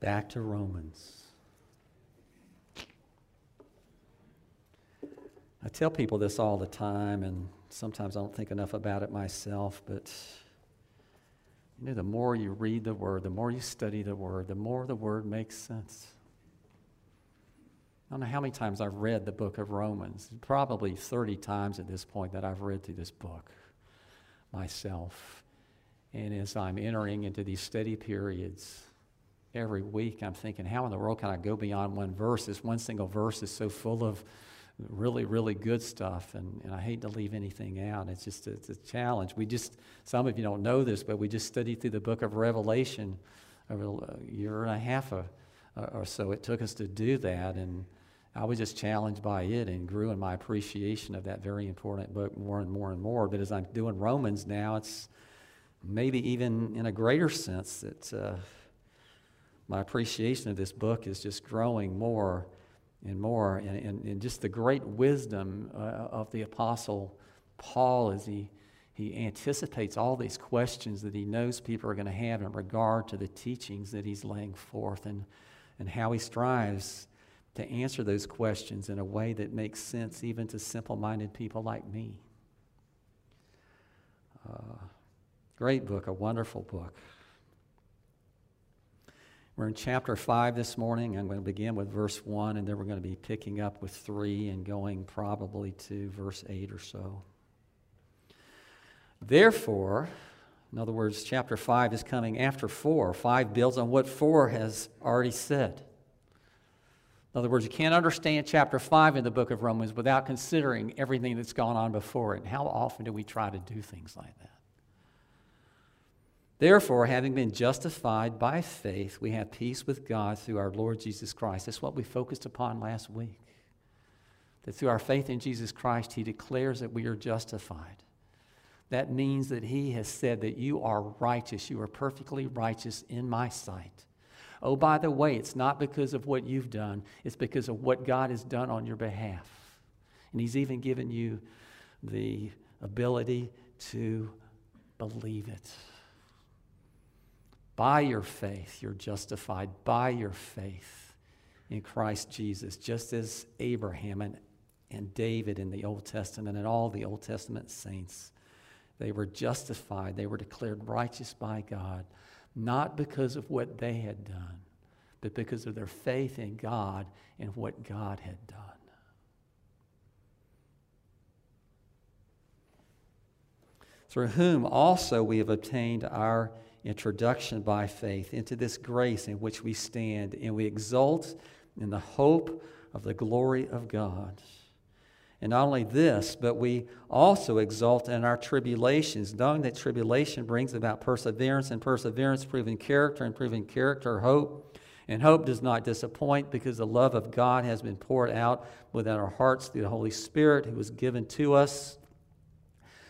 Back to Romans. I tell people this all the time, and sometimes I don't think enough about it myself, but you know, the more you read the Word, the more you study the Word, the more the Word makes sense. I don't know how many times I've read the book of Romans. Probably 30 times at this point that I've read through this book myself. And as I'm entering into these steady periods, every week I'm thinking, how in the world can I go beyond one verse? This one single verse is so full of really, really good stuff, and, and I hate to leave anything out. It's just it's a challenge. We just, some of you don't know this, but we just studied through the book of Revelation over a year and a half or, or so. It took us to do that, and I was just challenged by it and grew in my appreciation of that very important book more and more and more. But as I'm doing Romans now, it's maybe even in a greater sense that uh, my appreciation of this book is just growing more and more. And, and, and just the great wisdom uh, of the Apostle Paul as he, he anticipates all these questions that he knows people are going to have in regard to the teachings that he's laying forth and, and how he strives to answer those questions in a way that makes sense even to simple minded people like me. Uh, great book, a wonderful book. We're in chapter 5 this morning. I'm going to begin with verse 1, and then we're going to be picking up with 3 and going probably to verse 8 or so. Therefore, in other words, chapter 5 is coming after 4. 5 builds on what 4 has already said. In other words, you can't understand chapter 5 in the book of Romans without considering everything that's gone on before it. And how often do we try to do things like that? Therefore, having been justified by faith, we have peace with God through our Lord Jesus Christ. That's what we focused upon last week. That through our faith in Jesus Christ, He declares that we are justified. That means that He has said that you are righteous. You are perfectly righteous in my sight. Oh, by the way, it's not because of what you've done, it's because of what God has done on your behalf. And He's even given you the ability to believe it. By your faith, you're justified by your faith in Christ Jesus, just as Abraham and, and David in the Old Testament and all the Old Testament saints. They were justified, they were declared righteous by God, not because of what they had done, but because of their faith in God and what God had done. Through whom also we have obtained our introduction by faith into this grace in which we stand, and we exult in the hope of the glory of God. And not only this, but we also exult in our tribulations, knowing that tribulation brings about perseverance, and perseverance, proving character, and proving character, hope. And hope does not disappoint because the love of God has been poured out within our hearts through the Holy Spirit who was given to us.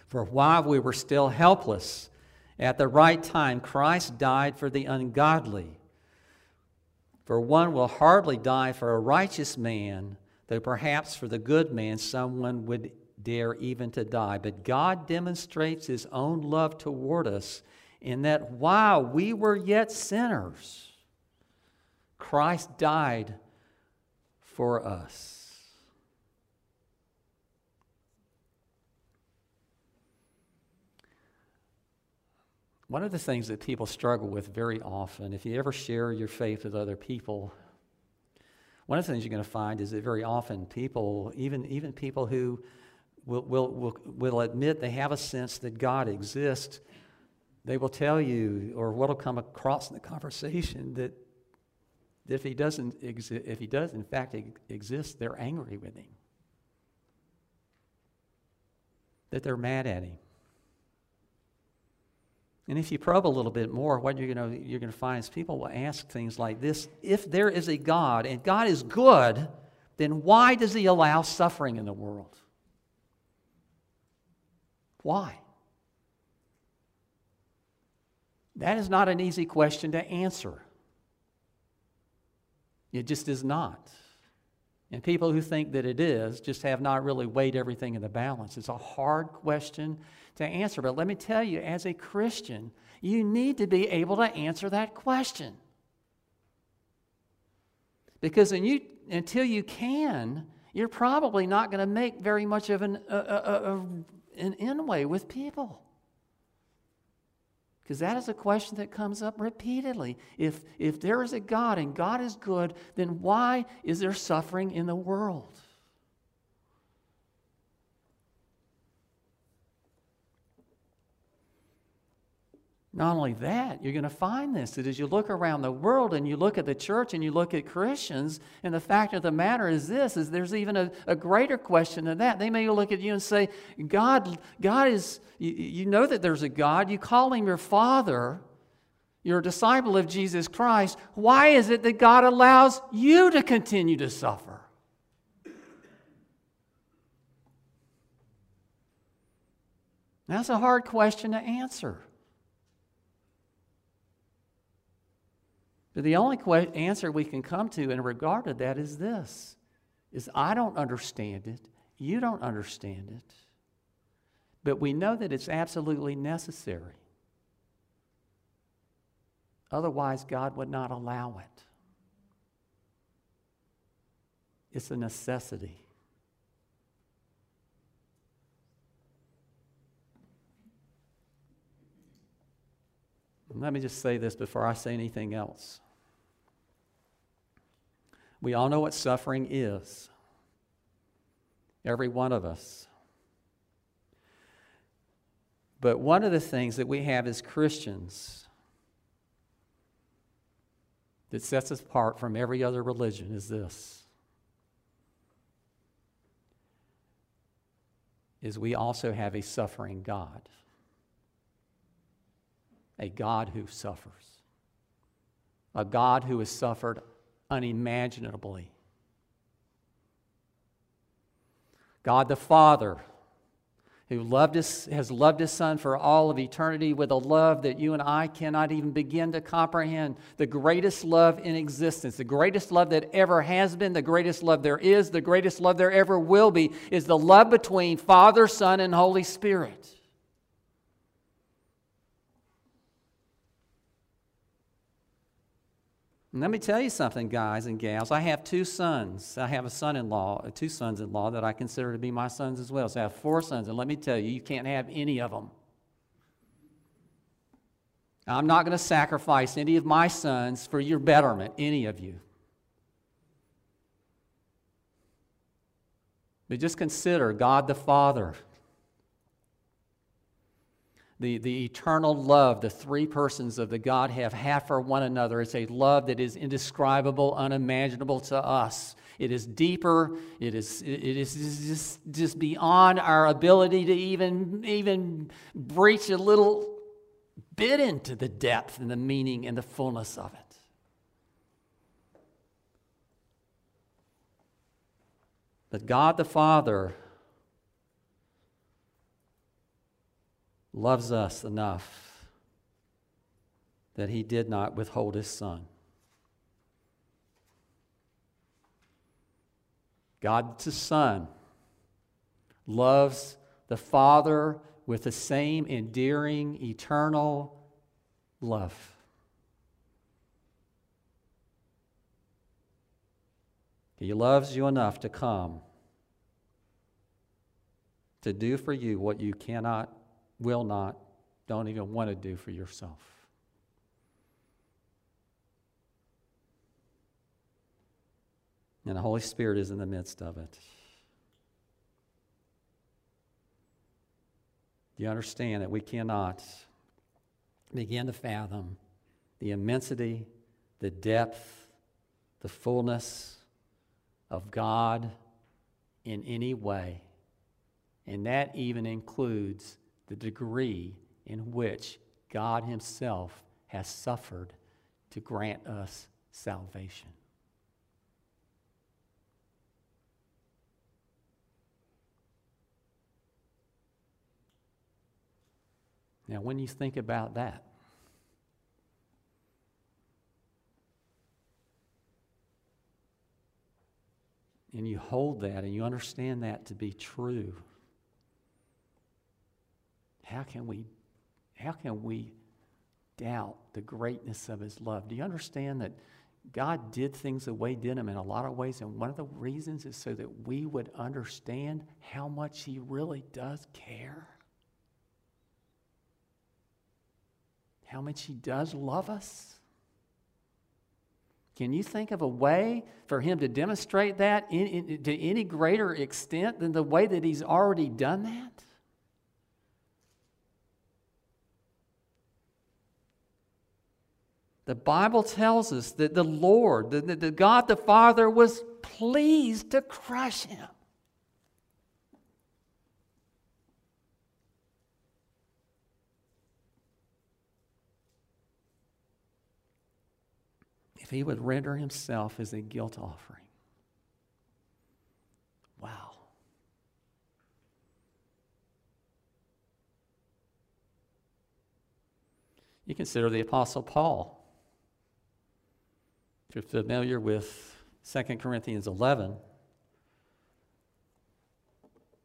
For while we were still helpless, at the right time, Christ died for the ungodly. For one will hardly die for a righteous man, though perhaps for the good man someone would dare even to die. But God demonstrates his own love toward us in that while we were yet sinners, Christ died for us. One of the things that people struggle with very often, if you ever share your faith with other people, one of the things you're going to find is that very often people, even, even people who will, will, will, will admit they have a sense that God exists, they will tell you, or what will come across in the conversation, that, if, he doesn't exi- if he does in fact exist, they're angry with him, that they're mad at him. And if you probe a little bit more, what you're going you're to find is people will ask things like this If there is a God and God is good, then why does he allow suffering in the world? Why? That is not an easy question to answer. It just is not. And people who think that it is just have not really weighed everything in the balance. It's a hard question to answer. But let me tell you, as a Christian, you need to be able to answer that question. Because you, until you can, you're probably not going to make very much of an, uh, uh, an inway with people. Because that is a question that comes up repeatedly. If, if there is a God and God is good, then why is there suffering in the world? Not only that, you're going to find this that as you look around the world and you look at the church and you look at Christians, and the fact of the matter is this is there's even a, a greater question than that. They may look at you and say, God, God is, you, you know that there's a God, you call him your father, you're a disciple of Jesus Christ. Why is it that God allows you to continue to suffer? That's a hard question to answer. But the only que- answer we can come to in regard to that is this is I don't understand it. You don't understand it. But we know that it's absolutely necessary. Otherwise, God would not allow it. It's a necessity. Let me just say this before I say anything else. We all know what suffering is, every one of us. But one of the things that we have as Christians that sets us apart from every other religion is this is we also have a suffering God. A God who suffers. A God who has suffered unimaginably. God the Father, who loved has loved his Son for all of eternity with a love that you and I cannot even begin to comprehend. The greatest love in existence, the greatest love that ever has been, the greatest love there is, the greatest love there ever will be, is the love between Father, Son, and Holy Spirit. And let me tell you something, guys and gals. I have two sons. I have a son in law, uh, two sons in law that I consider to be my sons as well. So I have four sons. And let me tell you, you can't have any of them. I'm not going to sacrifice any of my sons for your betterment, any of you. But just consider God the Father the, the eternal love the three persons of the God have half for one another. It's a love that is indescribable, unimaginable to us. It is deeper. It is, it is just, just beyond our ability to even, even breach a little bit into the depth and the meaning and the fullness of it. But God the Father loves us enough that he did not withhold his son. God the Son loves the Father with the same endearing, eternal love. He loves you enough to come to do for you what you cannot will not, don't even want to do for yourself. And the Holy Spirit is in the midst of it. Do you understand that we cannot begin to fathom the immensity, the depth, the fullness of God in any way? And that even includes the degree in which God Himself has suffered to grant us salvation. Now, when you think about that, and you hold that and you understand that to be true, how can we how can we doubt the greatness of his love? Do you understand that God did things the way He did them in a lot of ways, and one of the reasons is so that we would understand how much He really does care. How much He does love us. Can you think of a way for Him to demonstrate that in, in, to any greater extent than the way that He's already done that? The Bible tells us that the Lord, the, the, God the Father, was pleased to crush him. If he would render himself as a guilt offering. Wow. You consider the Apostle Paul you're familiar with 2 Corinthians 11,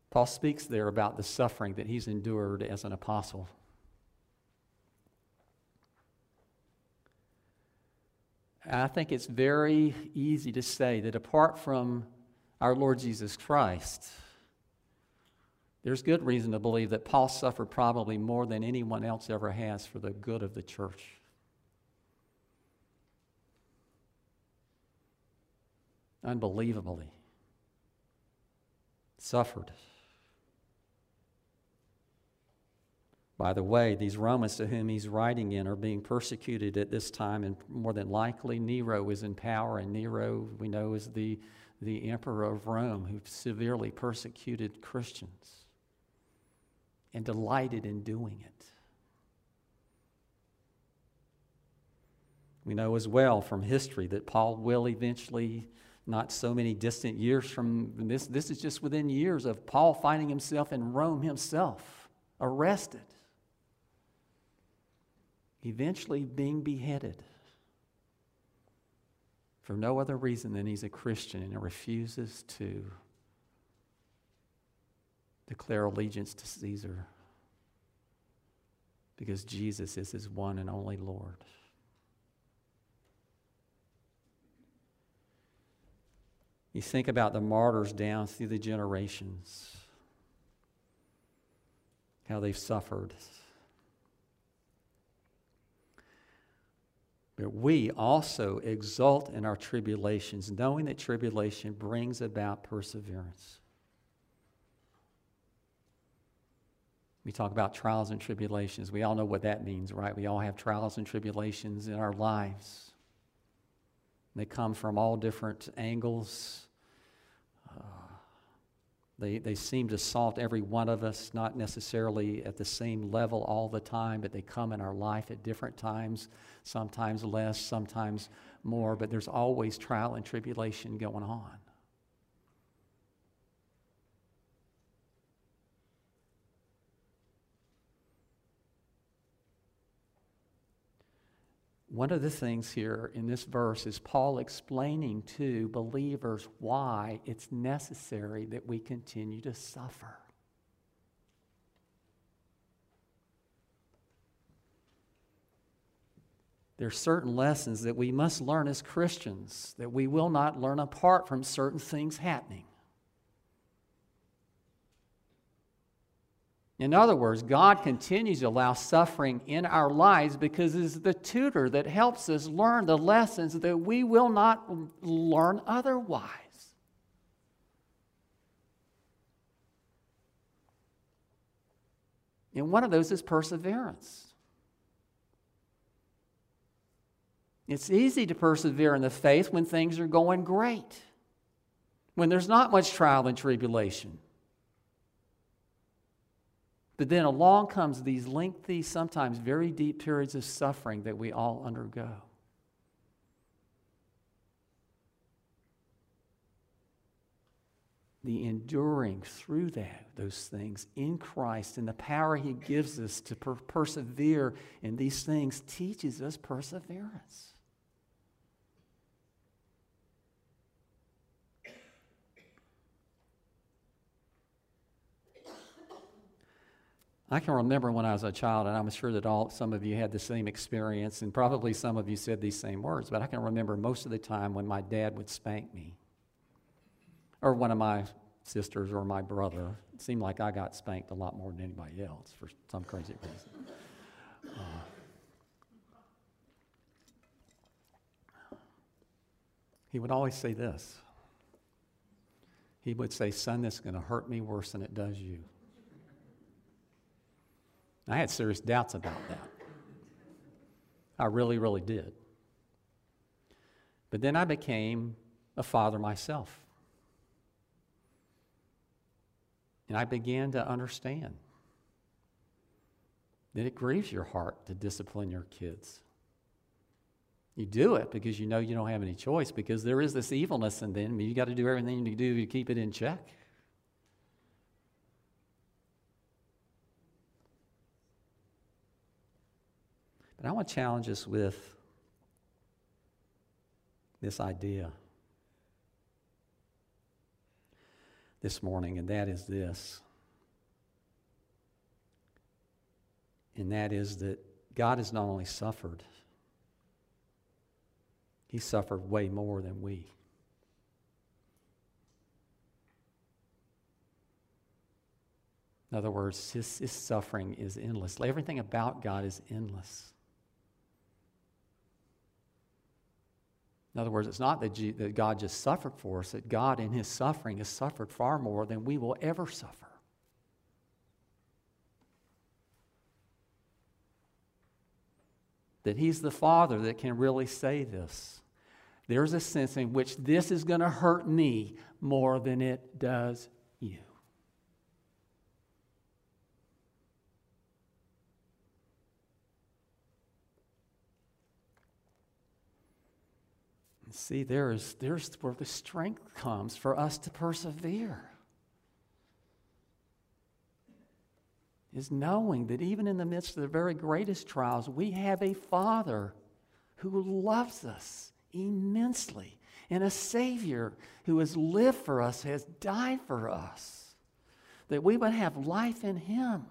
Paul speaks there about the suffering that he's endured as an apostle. I think it's very easy to say that apart from our Lord Jesus Christ, there's good reason to believe that Paul suffered probably more than anyone else ever has for the good of the church. Unbelievably suffered. By the way, these Romans to whom he's writing in are being persecuted at this time, and more than likely, Nero is in power, and Nero, we know, is the, the emperor of Rome who severely persecuted Christians and delighted in doing it. We know as well from history that Paul will eventually not so many distant years from this. This is just within years of Paul finding himself in Rome himself, arrested, eventually being beheaded for no other reason than he's a Christian and he refuses to declare allegiance to Caesar because Jesus is his one and only Lord. You think about the martyrs down through the generations, how they've suffered. But we also exult in our tribulations, knowing that tribulation brings about perseverance. We talk about trials and tribulations. We all know what that means, right? We all have trials and tribulations in our lives. They come from all different angles. They, they seem to assault every one of us, not necessarily at the same level all the time, but they come in our life at different times, sometimes less, sometimes more, but there's always trial and tribulation going on. One of the things here in this verse is Paul explaining to believers why it's necessary that we continue to suffer. There are certain lessons that we must learn as Christians that we will not learn apart from certain things happening. In other words, God continues to allow suffering in our lives because it's the tutor that helps us learn the lessons that we will not learn otherwise. And one of those is perseverance. It's easy to persevere in the faith when things are going great, when there's not much trial and tribulation. But then along comes these lengthy, sometimes very deep periods of suffering that we all undergo. The enduring through that, those things in Christ and the power He gives us to per- persevere in these things teaches us perseverance. I can remember when I was a child, and I'm sure that all some of you had the same experience, and probably some of you said these same words, but I can remember most of the time when my dad would spank me, or one of my sisters or my brother. It seemed like I got spanked a lot more than anybody else for some crazy reason. Uh, he would always say this. He would say, Son, this is going to hurt me worse than it does you. I had serious doubts about that. I really, really did. But then I became a father myself. And I began to understand that it grieves your heart to discipline your kids. You do it because you know you don't have any choice, because there is this evilness in them. You got to do everything you do to keep it in check. But I want to challenge us with this idea this morning, and that is this. And that is that God has not only suffered, He suffered way more than we. In other words, his, his suffering is endless. Everything about God is endless. In other words, it's not that, that God just suffered for us, that God in his suffering has suffered far more than we will ever suffer. That he's the Father that can really say this. There's a sense in which this is going to hurt me more than it does you. See, there is, there's where the strength comes for us to persevere. Is knowing that even in the midst of the very greatest trials, we have a Father who loves us immensely and a Savior who has lived for us, has died for us, that we would have life in Him.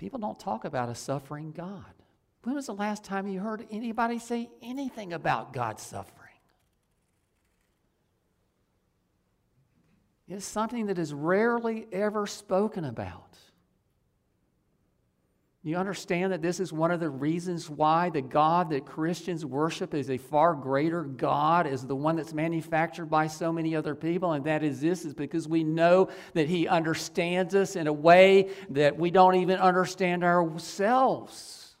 People don't talk about a suffering God. When was the last time you heard anybody say anything about God's suffering? It's something that is rarely ever spoken about. You understand that this is one of the reasons why the God that Christians worship is a far greater God as the one that's manufactured by so many other people, and that is this is because we know that He understands us in a way that we don't even understand ourselves.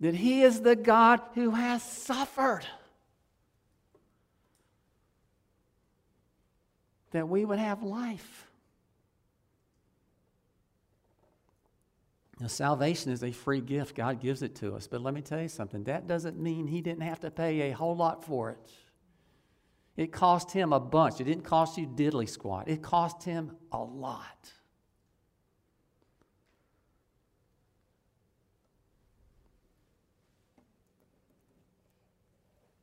That He is the God who has suffered. That we would have life. Now, salvation is a free gift. God gives it to us. But let me tell you something that doesn't mean He didn't have to pay a whole lot for it. It cost Him a bunch. It didn't cost you diddly squat, it cost Him a lot.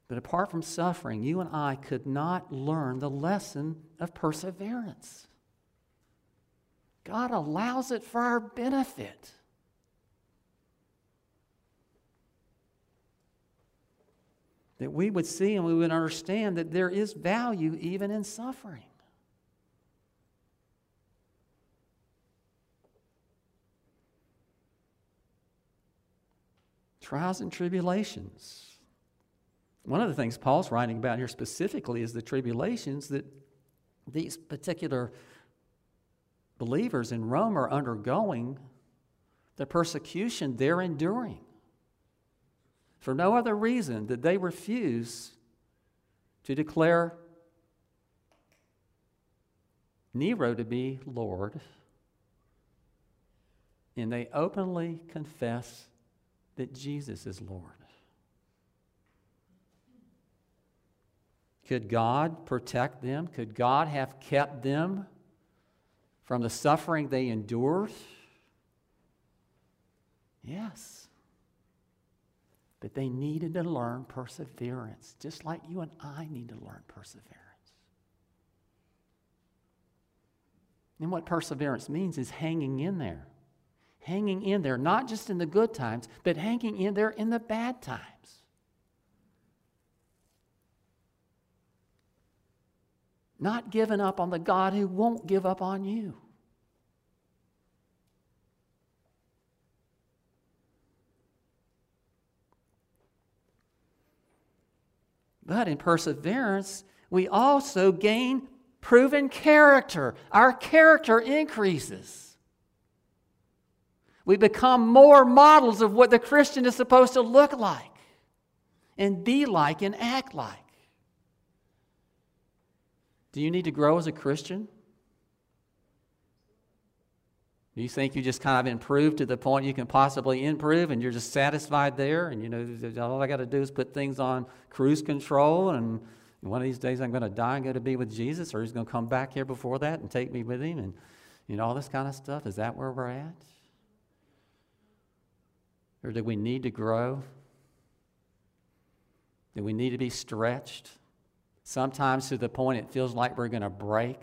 But apart from suffering, you and I could not learn the lesson of perseverance. God allows it for our benefit. That we would see and we would understand that there is value even in suffering. Trials and tribulations. One of the things Paul's writing about here specifically is the tribulations that these particular believers in Rome are undergoing, the persecution they're enduring. For no other reason did they refuse to declare Nero to be Lord, and they openly confess that Jesus is Lord. Could God protect them? Could God have kept them from the suffering they endured? Yes. But they needed to learn perseverance, just like you and I need to learn perseverance. And what perseverance means is hanging in there. Hanging in there, not just in the good times, but hanging in there in the bad times. Not giving up on the God who won't give up on you. But in perseverance, we also gain proven character. Our character increases. We become more models of what the Christian is supposed to look like and be like and act like. Do you need to grow as a Christian? You think you just kind of improved to the point you can possibly improve and you're just satisfied there? And you know, all I got to do is put things on cruise control and one of these days I'm going to die and go to be with Jesus, or he's going to come back here before that and take me with him, and you know all this kind of stuff. Is that where we're at? Or do we need to grow? Do we need to be stretched? Sometimes to the point it feels like we're going to break.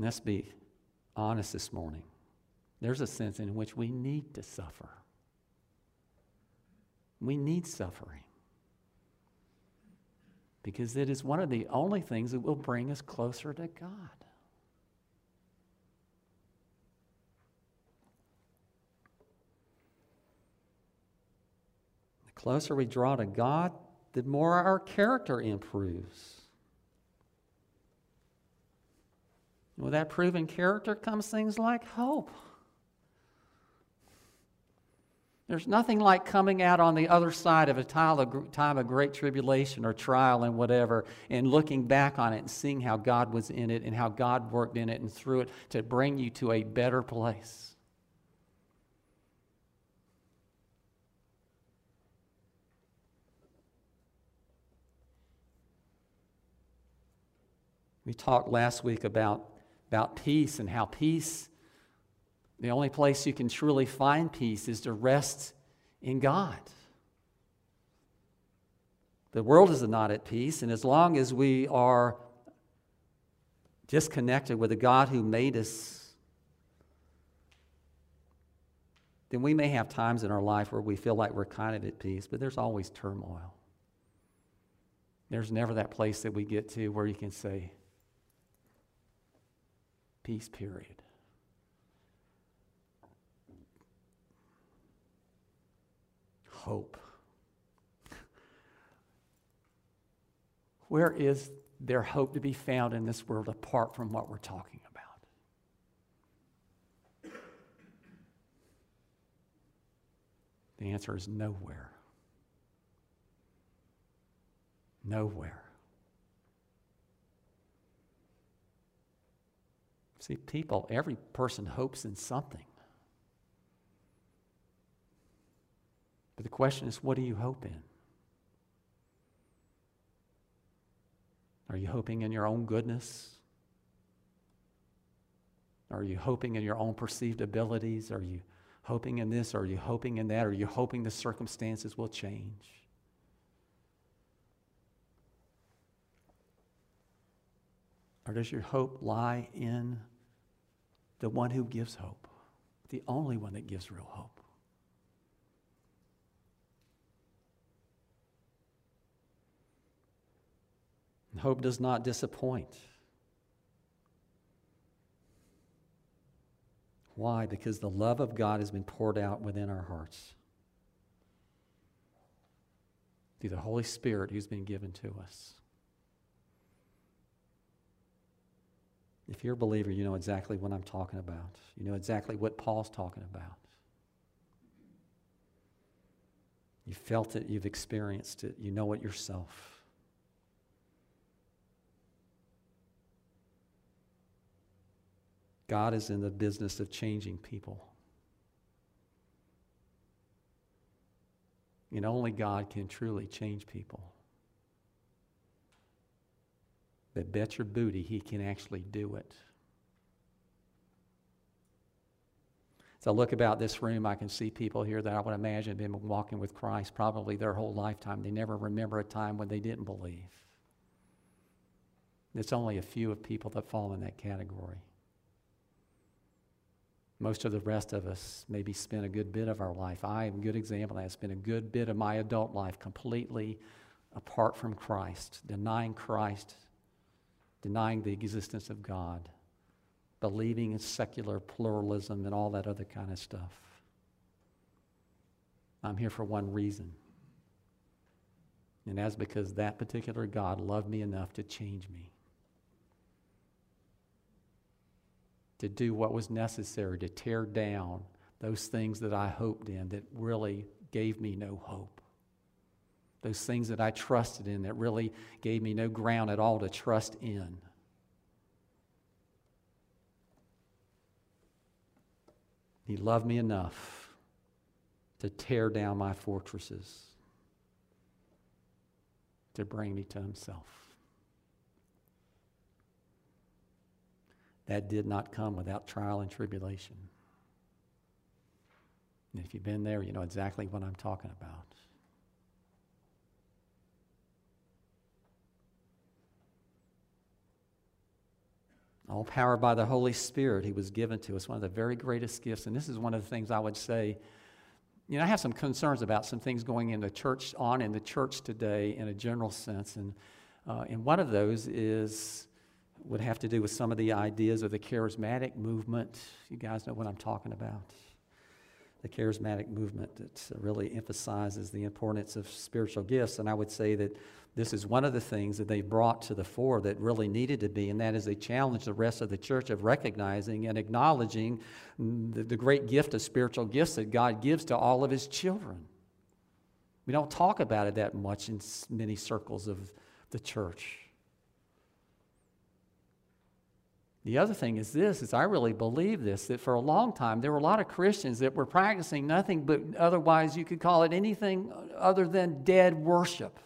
Let's be honest this morning. There's a sense in which we need to suffer. We need suffering because it is one of the only things that will bring us closer to God. The closer we draw to God, the more our character improves. With that proven character comes things like hope. There's nothing like coming out on the other side of a time of great tribulation or trial and whatever, and looking back on it and seeing how God was in it and how God worked in it and through it to bring you to a better place. We talked last week about, about peace and how peace the only place you can truly find peace is to rest in God. The world is not at peace, and as long as we are disconnected with the God who made us, then we may have times in our life where we feel like we're kind of at peace, but there's always turmoil. There's never that place that we get to where you can say, peace, period. hope. Where is there hope to be found in this world apart from what we're talking about? The answer is nowhere. Nowhere. See, people, every person hopes in something. But the question is, what do you hope in? Are you hoping in your own goodness? Are you hoping in your own perceived abilities? Are you hoping in this? Are you hoping in that? Are you hoping the circumstances will change? Or does your hope lie in the one who gives hope, the only one that gives real hope? Hope does not disappoint. Why? Because the love of God has been poured out within our hearts through the Holy Spirit who's been given to us. If you're a believer, you know exactly what I'm talking about. You know exactly what Paul's talking about. You felt it, you've experienced it, you know it yourself. God is in the business of changing people. And only God can truly change people. But bet your booty he can actually do it. As I look about this room, I can see people here that I would imagine have been walking with Christ probably their whole lifetime. They never remember a time when they didn't believe. It's only a few of people that fall in that category. Most of the rest of us maybe spent a good bit of our life. I am a good example. I spent a good bit of my adult life completely apart from Christ, denying Christ, denying the existence of God, believing in secular pluralism and all that other kind of stuff. I'm here for one reason. And that's because that particular God loved me enough to change me. To do what was necessary to tear down those things that I hoped in that really gave me no hope those things that I trusted in that really gave me no ground at all to trust in. He loved me enough to tear down my fortresses, to bring me to Himself. That did not come without trial and tribulation. And if you've been there, you know exactly what I'm talking about. All power by the Holy Spirit He was given to us, one of the very greatest gifts. And this is one of the things I would say. You know, I have some concerns about some things going in the church, on in the church today in a general sense. And, uh, and one of those is, would have to do with some of the ideas of the charismatic movement. You guys know what I'm talking about. The charismatic movement that really emphasizes the importance of spiritual gifts. And I would say that this is one of the things that they brought to the fore that really needed to be, and that is they challenged the rest of the church of recognizing and acknowledging the, the great gift of spiritual gifts that God gives to all of His children. We don't talk about it that much in many circles of the church. The other thing is this is I really believe this that for a long time there were a lot of Christians that were practicing nothing but otherwise you could call it anything other than dead worship.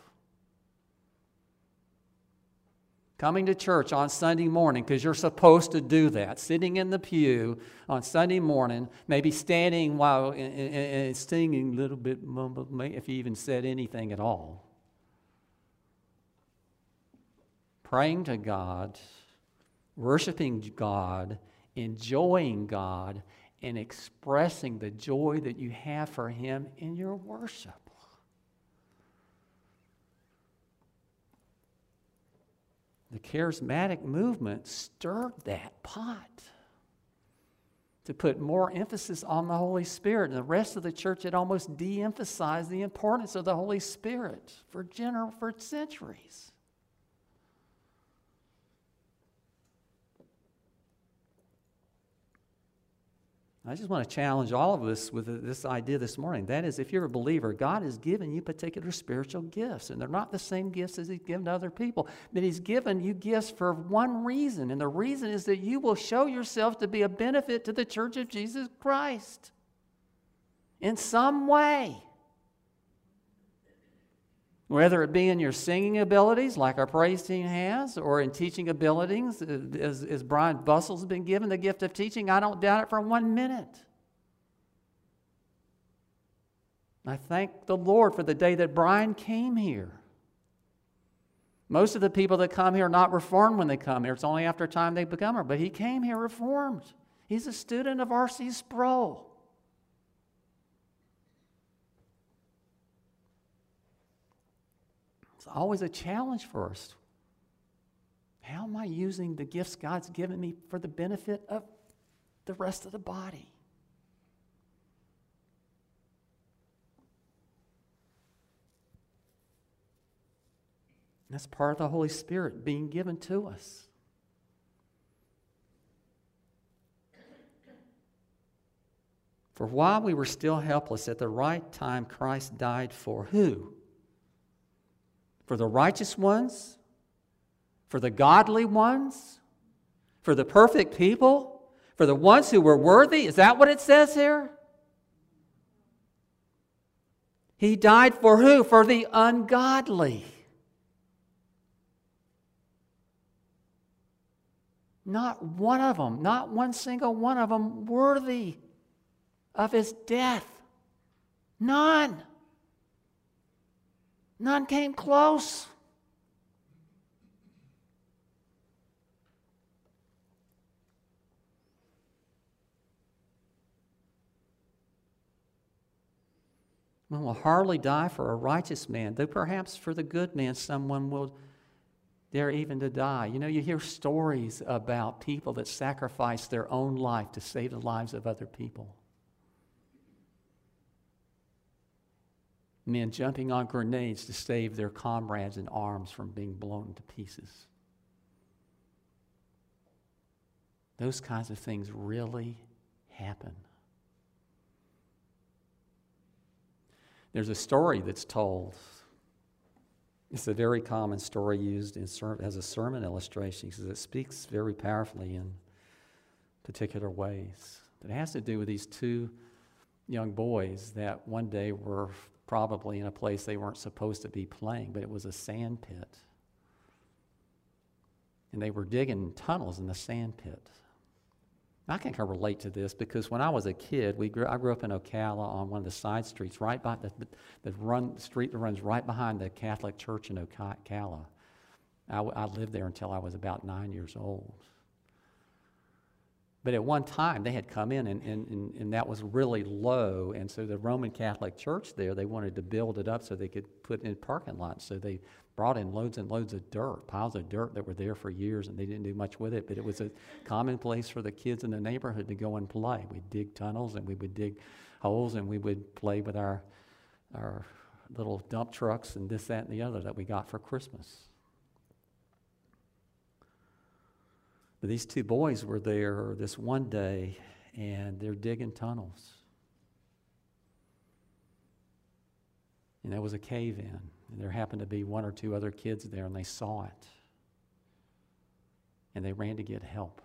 Coming to church on Sunday morning because you're supposed to do that, sitting in the pew on Sunday morning, maybe standing while and singing a little bit, if you even said anything at all. Praying to God, worshiping God, enjoying God, and expressing the joy that you have for Him in your worship. The charismatic movement stirred that pot to put more emphasis on the Holy Spirit. And the rest of the church had almost de emphasized the importance of the Holy Spirit for, gener- for centuries. I just want to challenge all of us with this idea this morning. That is, if you're a believer, God has given you particular spiritual gifts, and they're not the same gifts as He's given to other people. But He's given you gifts for one reason, and the reason is that you will show yourself to be a benefit to the church of Jesus Christ in some way. Whether it be in your singing abilities, like our praise team has, or in teaching abilities, uh, as, as Brian Bussel's been given the gift of teaching, I don't doubt it for one minute. I thank the Lord for the day that Brian came here. Most of the people that come here are not reformed when they come here. It's only after time they become here. But he came here reformed. He's a student of R.C. Sproul. It's always a challenge for us. How am I using the gifts God's given me for the benefit of the rest of the body? That's part of the Holy Spirit being given to us. For while we were still helpless, at the right time, Christ died for who? For the righteous ones, for the godly ones, for the perfect people, for the ones who were worthy. Is that what it says here? He died for who? For the ungodly. Not one of them, not one single one of them worthy. of his death. None. None came close. One will hardly die for a righteous man, though perhaps for the good man someone will dare even to die. You know, you hear stories about people that sacrifice their own life to save the lives of other people. Men jumping on grenades to save their comrades in arms from being blown to pieces. Those kinds of things really happen. There's a story that's told. It's a very common story used ser- as a sermon illustration because it speaks very powerfully in particular ways. It has to do with these two young boys that one day were probably in a place they weren't supposed to be playing, but it was a sand pit. And they were digging tunnels in the sand pit. I can kind of relate to this because when I was a kid, we grew, I grew up in Ocala on one of the side streets, right by the, the run, street that runs right behind the Catholic Church in Ocala. I, I lived there until I was about nine years old. But at one time, they had come in, and, and, and, that was really low. And so the Roman Catholic Church there, they wanted to build it up so they could put in parking lots. So they brought in loads and loads of dirt, piles of dirt that were there for years, and they didn't do much with it. But it was a common place for the kids in the neighborhood to go and play. We'd dig tunnels and we would dig holes and we would play with our, our little dump trucks and this, that, and the other that we got for Christmas. But these two boys were there this one day and they're digging tunnels. And there was a cave in. And there happened to be one or two other kids there, and they saw it. And they ran to get help.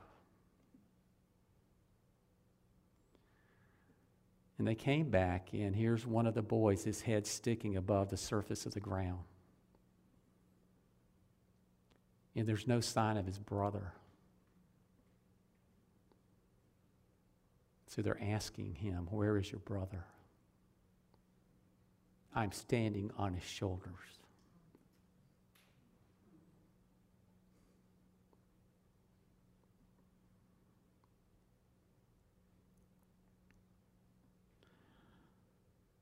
And they came back, and here's one of the boys, his head sticking above the surface of the ground. And there's no sign of his brother. So they're asking him, Where is your brother? I'm standing on his shoulders.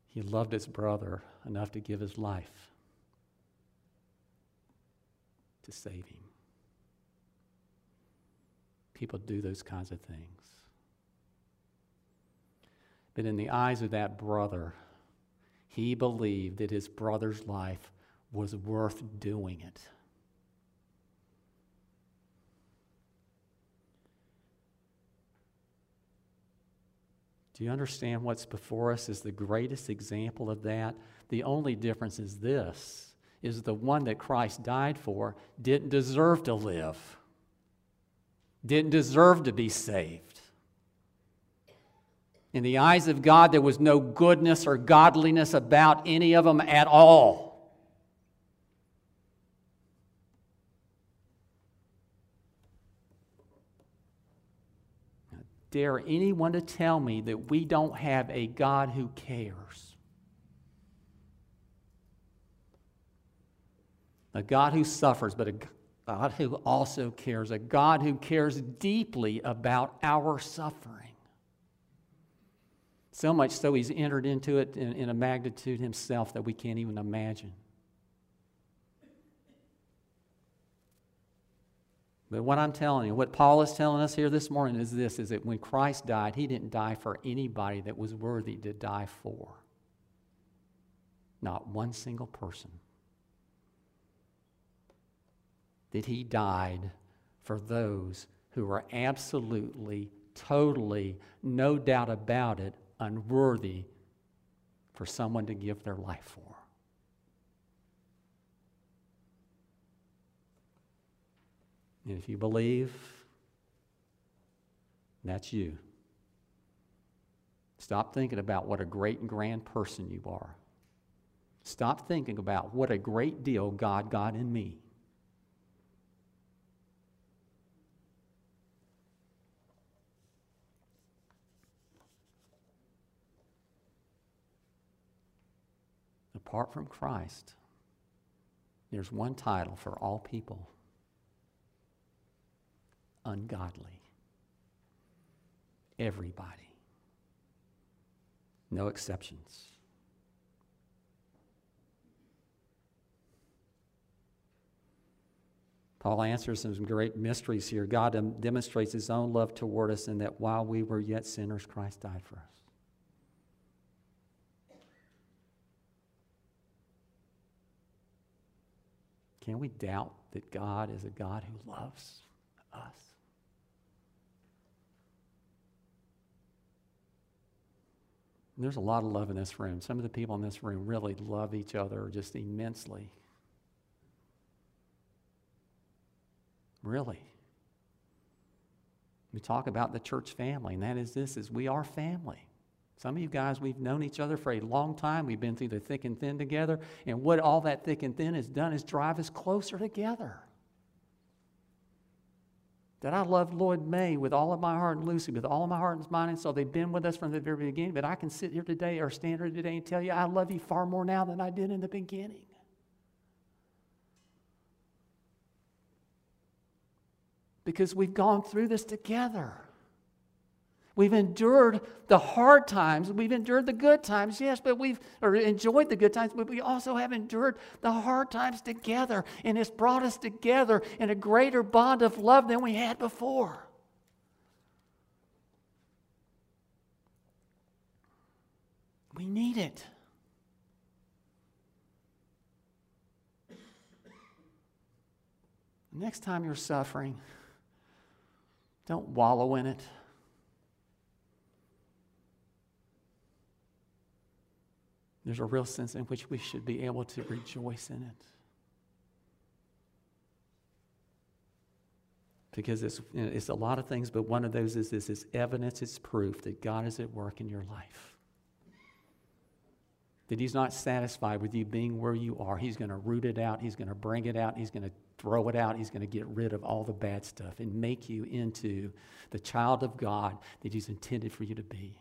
He loved his brother enough to give his life to save him. People do those kinds of things. But in the eyes of that brother, he believed that his brother's life was worth doing it. Do you understand what's before us is the greatest example of that? The only difference is this is the one that Christ died for didn't deserve to live. Didn't deserve to be saved. In the eyes of God, there was no goodness or godliness about any of them at all. dare anyone to tell me that we don't have a God who cares. A God who suffers, but a God who also cares. A God who cares deeply about our suffering. So much so, he's entered into it in, in a magnitude himself that we can't even imagine. But what I'm telling you, what Paul is telling us here this morning is this is that when Christ died, he didn't die for anybody that was worthy to die for. Not one single person. That he died for those who were absolutely, totally, no doubt about it, unworthy for someone to give their life for. And if you believe, that's you. Stop thinking about what a great and grand person you are. Stop thinking about what a great deal God got in me. Apart from Christ, there's one title for all people ungodly. Everybody. No exceptions. Paul answers some great mysteries here. God demonstrates his own love toward us in that while we were yet sinners, Christ died for us. Can we doubt that God is a God who loves us? there's a lot of love in this room. Some of the people in this room really love each other just immensely. Really. We talk about the church family, and that is this is we are family. Some of you guys, we've known each other for a long time. We've been through the thick and thin together. And what all that thick and thin has done is drive us closer together. That I love Lloyd May with all of my heart and Lucy with all of my heart and mind and soul. They've been with us from the very beginning. But I can sit here today or stand here today and tell you I love you far more now than I did in the beginning. Because we've gone through this together. We've endured the hard times. We've endured the good times, yes, but we've enjoyed the good times, but we also have endured the hard times together. And it's brought us together in a greater bond of love than we had before. We need it. Next time you're suffering, don't wallow in it. There's a real sense in which we should be able to rejoice in it. Because it's, it's a lot of things, but one of those is this is evidence, it's proof that God is at work in your life. That He's not satisfied with you being where you are. He's going to root it out, He's going to bring it out, He's going to throw it out, He's going to get rid of all the bad stuff and make you into the child of God that He's intended for you to be.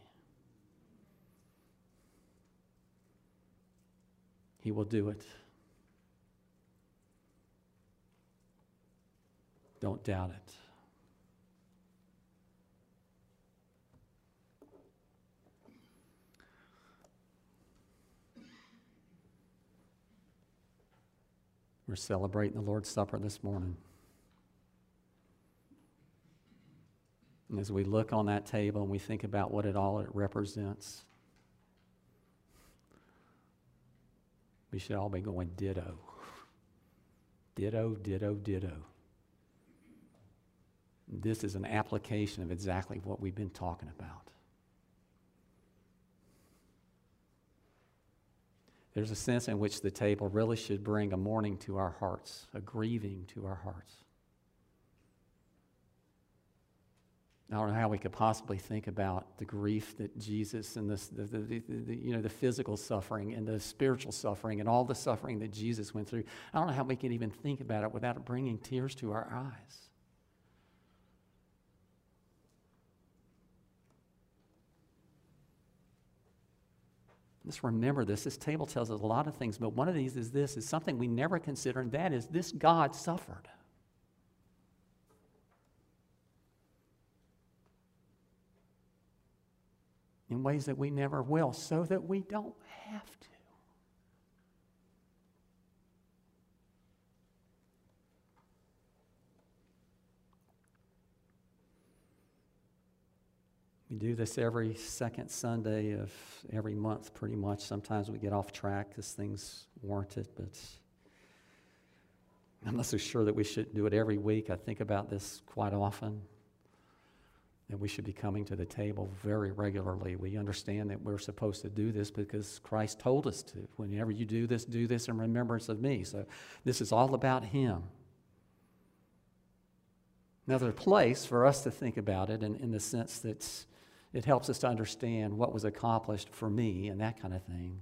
He will do it. Don't doubt it. We're celebrating the Lord's Supper this morning. And as we look on that table and we think about what it all it represents, We should all be going ditto. Ditto, ditto, ditto. This is an application of exactly what we've been talking about. There's a sense in which the table really should bring a mourning to our hearts, a grieving to our hearts. I don't know how we could possibly think about the grief that Jesus and the, the, the, you know, the physical suffering and the spiritual suffering and all the suffering that Jesus went through. I don't know how we can even think about it without bringing tears to our eyes. Let's remember this. This table tells us a lot of things, but one of these is this is something we never consider, and that is this God suffered. In ways that we never will, so that we don't have to. We do this every second Sunday of every month, pretty much. Sometimes we get off track because things warrant it, but I'm not so sure that we should do it every week. I think about this quite often that we should be coming to the table very regularly. We understand that we're supposed to do this because Christ told us to. Whenever you do this, do this in remembrance of me. So this is all about Him. Another place for us to think about it in, in the sense that it helps us to understand what was accomplished for me and that kind of thing